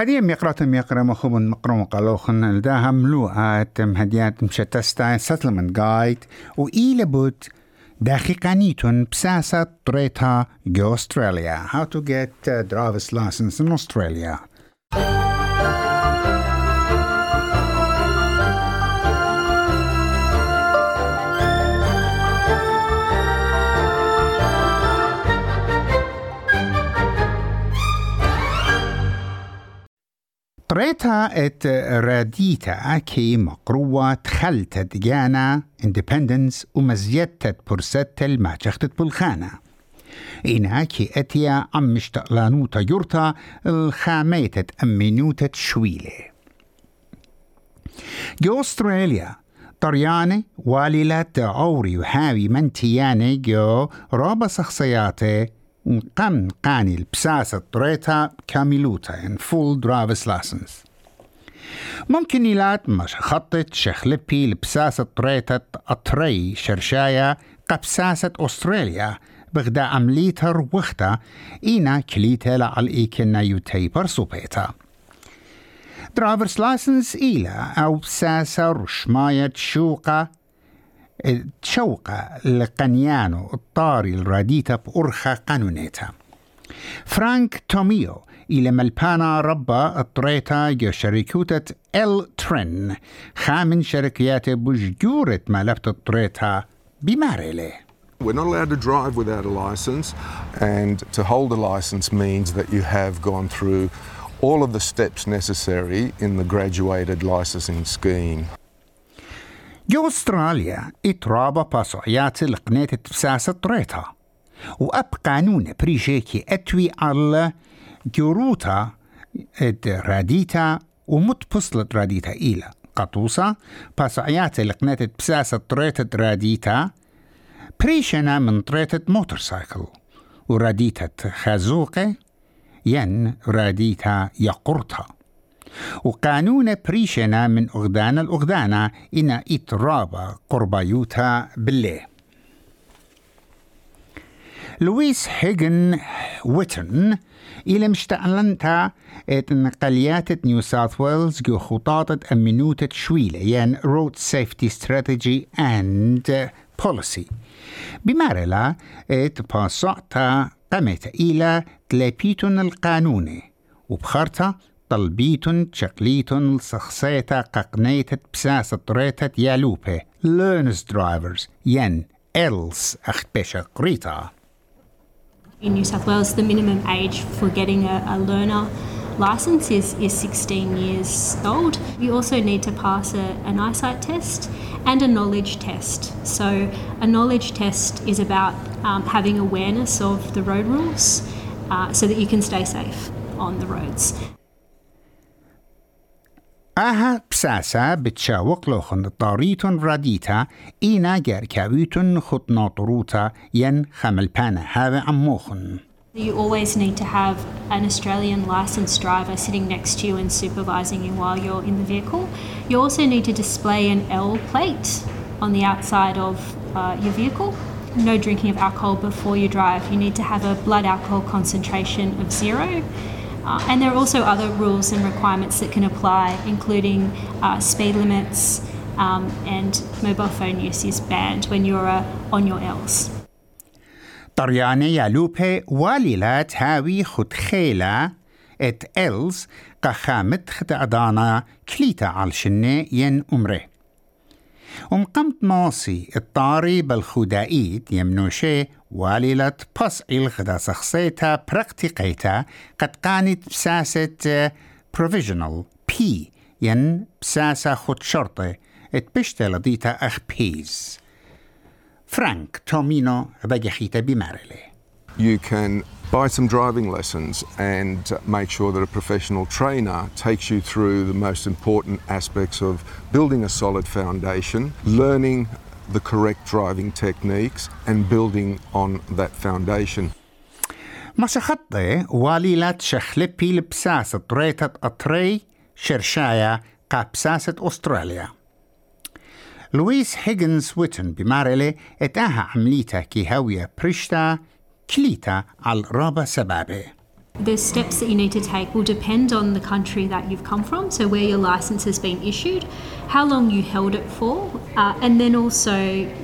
هدية ميقرات ميقرا مخوب مقرا مقالوخن الداها ملوءة هديات مشتستا settlement guide وإلى بود دقيقانيتون بساسة طريتها جو أستراليا how to get a driver's license in Australia. طريتها ات راديتا كي مقروة تخلت دجانا اندبندنس ومزيتت برست الماجختت بالخانة إنا كي أتيا عم مشتقلانوتا يورتا الخاميتت أمينوتت شويلة. جو أستراليا طرياني واللة عوري وحاوي منتياني جو رابا شخصياتي قم قاني البساسة طريتا كاملوتا ان فول درايفرز لاسنس ممكن يلات مش خطت شخلبي البساسة طريتا أطري شرشايا قبساسة أستراليا بغدا عمليتها وقتا إينا كليتا لعل إيكنا يوتي برسوبيتا درايفرز لاسنس إيلا أو بساسة رشماية شوقة تشوقة لقنيانو الطاري الراديتا بأرخا قانونيتا فرانك توميو إلى ملبانا ربا الطريتا جو شركوتة ال ترين خامن شركيات بجورة ملبت الطريتا بماريلي We're not allowed to drive without a license, and to hold a license means that you have gone through all of the steps necessary in the graduated licensing scheme. جو أستراليا اترابا باسوعيات لقنيت تبساسة طريتا وأب قانون بريشيكي أتوي على جروتا إد راديتا ومتبصلت راديتا إلى قطوسة باسوعيات لقنيت تبساسة طريتا راديتا بريشنا من طريتا موتورسايكل وراديتا خازوقة ين راديتا يقرتا وقانون بريشنا من أغدانا الأغدانا إن إترابا قربايوتا بالله. لويس هيجن ويتن إلى مشتعلنتا ات نقليات نيو ساوث ويلز جو خطاطة أمنوتة شويلة ين رود سيفتي ستراتيجي أند بوليسي. بمارلا إت باسعتا قمت إلى تلابيتون القانوني وبخارتا طلبيتن شقليتن سخصيتا ققنيتت بساسة طريتت يالوبة learners drivers ين إلس أخت بشا قريتا In New South Wales, the minimum age for getting a, a learner license is, is 16 years old. You also need to pass a, an eyesight test and a knowledge test. So, a knowledge test is about um, having awareness of the road rules uh, so that you can stay safe on the roads. Aha psasa radita yen chamelpana have. You always need to have an Australian licensed driver sitting next to you and supervising you while you're in the vehicle. You also need to display an L plate on the outside of uh, your vehicle. No drinking of alcohol before you drive. You need to have a blood alcohol concentration of zero Uh, and there are also other rules and requirements that can apply, including uh, speed limits um, and mobile phone use is banned when you're uh, on your L's. طرياني يالوبي واليلات هاوي خد خيلة ات إلز قخامت خد عدانا كليتا عالشنة ين أمره ومقمت ماصي الطاري بالخدائيت يمنوشي واليلة بس الغدا سخصيتا براكتيقيتا قد كانت بساسة provisional P ين بساسة خد شرطة اتبشت لديتا أخ بيز فرانك تومينو بجحيتا بمارلي You can buy some driving lessons and make sure that a professional trainer takes you through the most important aspects of building a solid foundation, learning the correct driving techniques, and building on that foundation. مسخطة واليلة شخلبي لبساسة طريتة أطري شرشايا قابساسة أستراليا لويس هيجنز ويتن بمارلي اتاها عمليتا كي هاوية بريشتا كليتا على رابا سبابه The steps that you need to take will depend on the country that you've come from, so where your license has been issued, how long you held it for, uh, and then also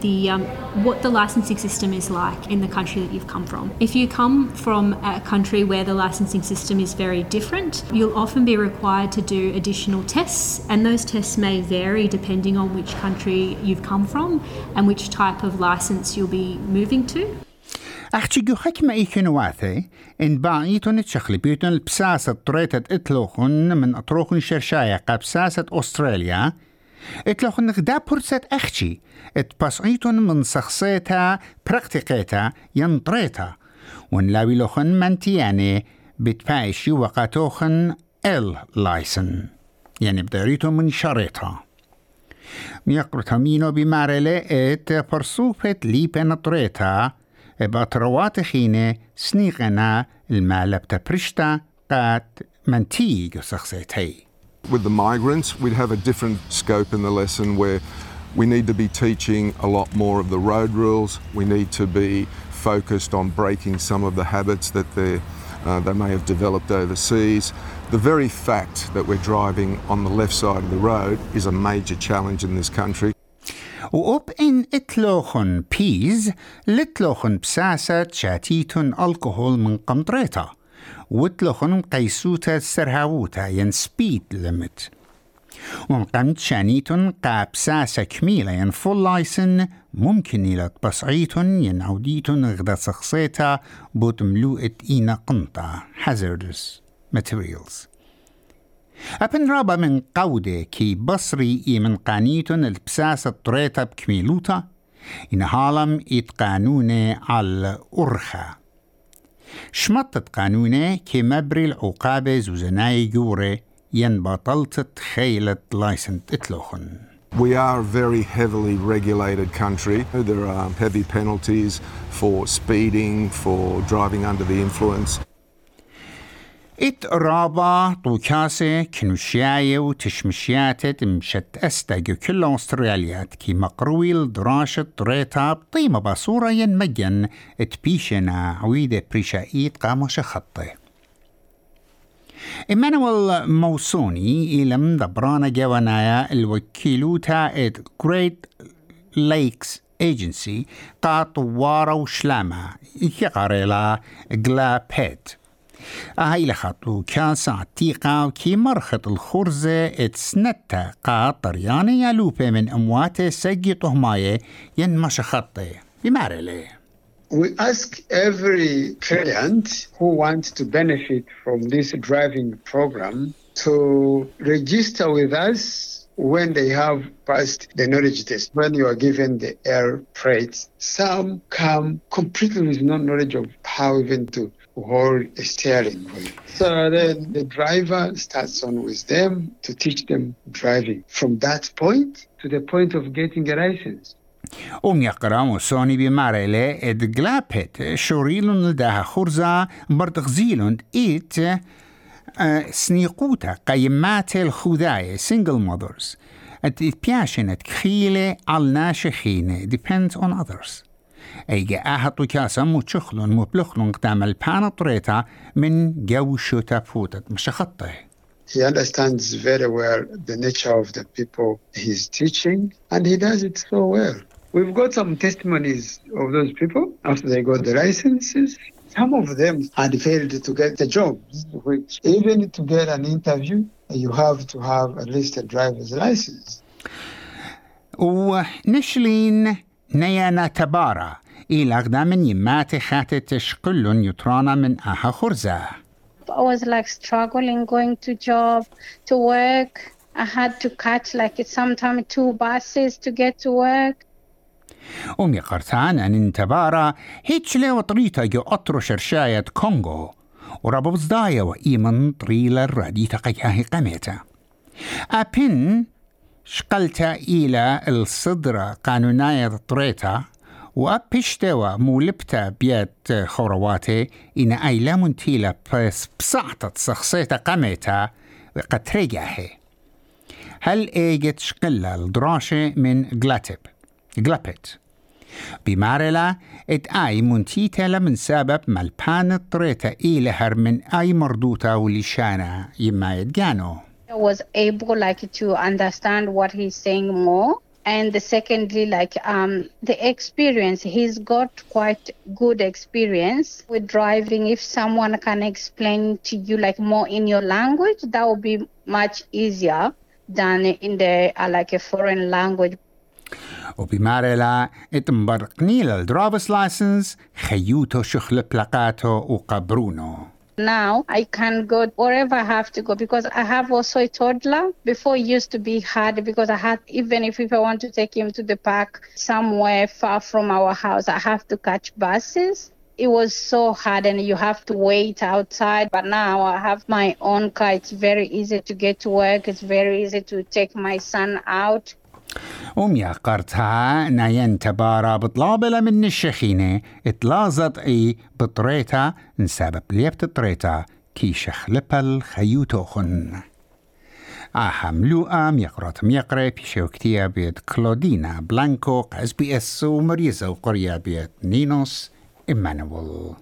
the um, what the licensing system is like in the country that you've come from. If you come from a country where the licensing system is very different, you'll often be required to do additional tests, and those tests may vary depending on which country you've come from and which type of license you'll be moving to. أحكي جو حكمة إيكن واثي. إن باعيتون تشخلي بيتون البساسة طريتة إتلوخن من أطروخن شرشاية قبساسة أستراليا. إتلوخن غدا برسة أخشي. إتبسعيتون من شخصيتا براكتيكيتا ينطريتا ونلاوي لوخن منتياني بتبايشي وقاتوخن إل لايسن. يعني بداريتون من شريطها. ميقرتها مينو بمارلة إت برسوفة لي بنطريتا بأطروات خينة سنيغنا المالب تبرشتا قات منتيج سخصيتي With the migrants, we'd have a different scope in the lesson where we need to be teaching a lot more of the road rules. We need to be focused on breaking some of the habits that they uh, they may have developed overseas. The very fact that we're driving on the left side of the road is a major challenge in this country. وأب إن إتلوخن بيز لتلوخن بساسة شاتيتون الكحول من قمطريتا وتلوخن قيسوتا سرهاوتا ين سبيد ليمت ومقامت شانيتون قابساسة كميلة ين فول لايسن ممكن إلى بصعيتون ين عوديتون غدا سخصيتا بوت ملوئة إينا قنطة hazardous materials. أبن رابا من قودة كي بصري إي من قانيتون البساسة طريتا بكميلوتا إن هالم إت قانونة على أرخا شمطت قانونة كي مبري العقابة زوزناي جورة ين بطلت خيلة لايسنت إتلوخن We are a very heavily regulated country. There are heavy penalties for speeding, for driving under the influence. إت رابا طوكاسة كنوشياية وتشمشياتت مشت أستاجو كل أستراليات كي مقرويل دراشة ريتا بطيمة بصورة ين مجن إتبيشنا عويدة بريشايت قاموش خطي. إيمانويل موسوني إلم دبرانا جوانايا الوكيلوتا إت جريت ليكس ايجنسي قاط وارا وشلامة. يقاريلا جلا بيت هاي لخطو كان ساعتيقا كي مرخط الخرزة اتسنتا قا طرياني يالوبة من أمواته سجي طهماية ين مش خطي بمارلي We ask every client who wants to benefit from this driving program to register with us when they have passed the knowledge test, when you are given the air freight. Some come completely with no knowledge of how even to hold a steering wheel. So then the driver starts on with them to teach them driving from that point to the point of getting a license. أم يقرأ موسوني بمارلي إد غلابت شوريلون لداها خرزة برتغزيلون إيت آه، سنيقوتا قيمات الخذاية single mothers ات بياشنت كخيلة على ناشخينة depends on others أيجا أهطو كاسا متشخلون مبلخلون قدام البانا طريتا من جو شوتا فوتت مشخطه He understands very well the nature of the people he's teaching, and he does it so well. We've got some testimonies of those people after they got the licenses. Some of them had failed to get the job, which even to get an interview, you have to have at least a driver's license. ونشلين نيانا تبارا إلى أقدام يمات خاتت شقل يطرانا من أها خرزة I was like struggling going to job, to work. I had to catch like sometimes two buses to get to work. أمي قرتان أن انتبارا هيتش لي وطريتا جو أطرو شرشاية كونغو وربو بزدايا وإيمن طريلا الراديتا قياه قميتا أبن شقلتا إلى الصدرة قانوناية طريتا وأبشتوا مولبتا بيت خورواتي إن أيلا منتيلا بس بسعطت شخصيتا قميتا قد هل إيجت شقلة الدراشة من جلاتب جلابت بمارلا إت أي منتيتا من سبب ملبان طريتا إلهر من أي مردوتا ولشانا يما يدقانو I was able like to understand what he's saying more and secondly like um the experience he's got quite good experience with driving if someone can explain to you like more in your language that would be much easier than in the uh, like a foreign language وبمارلا اتمبرقني للدرافس لايسنس خيوتو شخل بلاقاتو وقبرونو now I can go wherever I have to go because I have also a toddler. Before it used to be hard because I had even if, if I want to take him to the park somewhere far from our house, I have to catch buses. It was so hard and you have to wait outside. But now I have my own car. It's very easy to get to work. It's very easy to take my son out. وميا قرتها ناين تبارا بطلابلة من الشخينة اتلازت إي بطريتا نسبب ليبت طريتا كي شخلبل خيوتوخن. آهم لوام يقرات ميقري بيشو كتيا بيت كلودينا بلانكو اس بي إس ومريزة وقرية بيت نينوس إيمانويل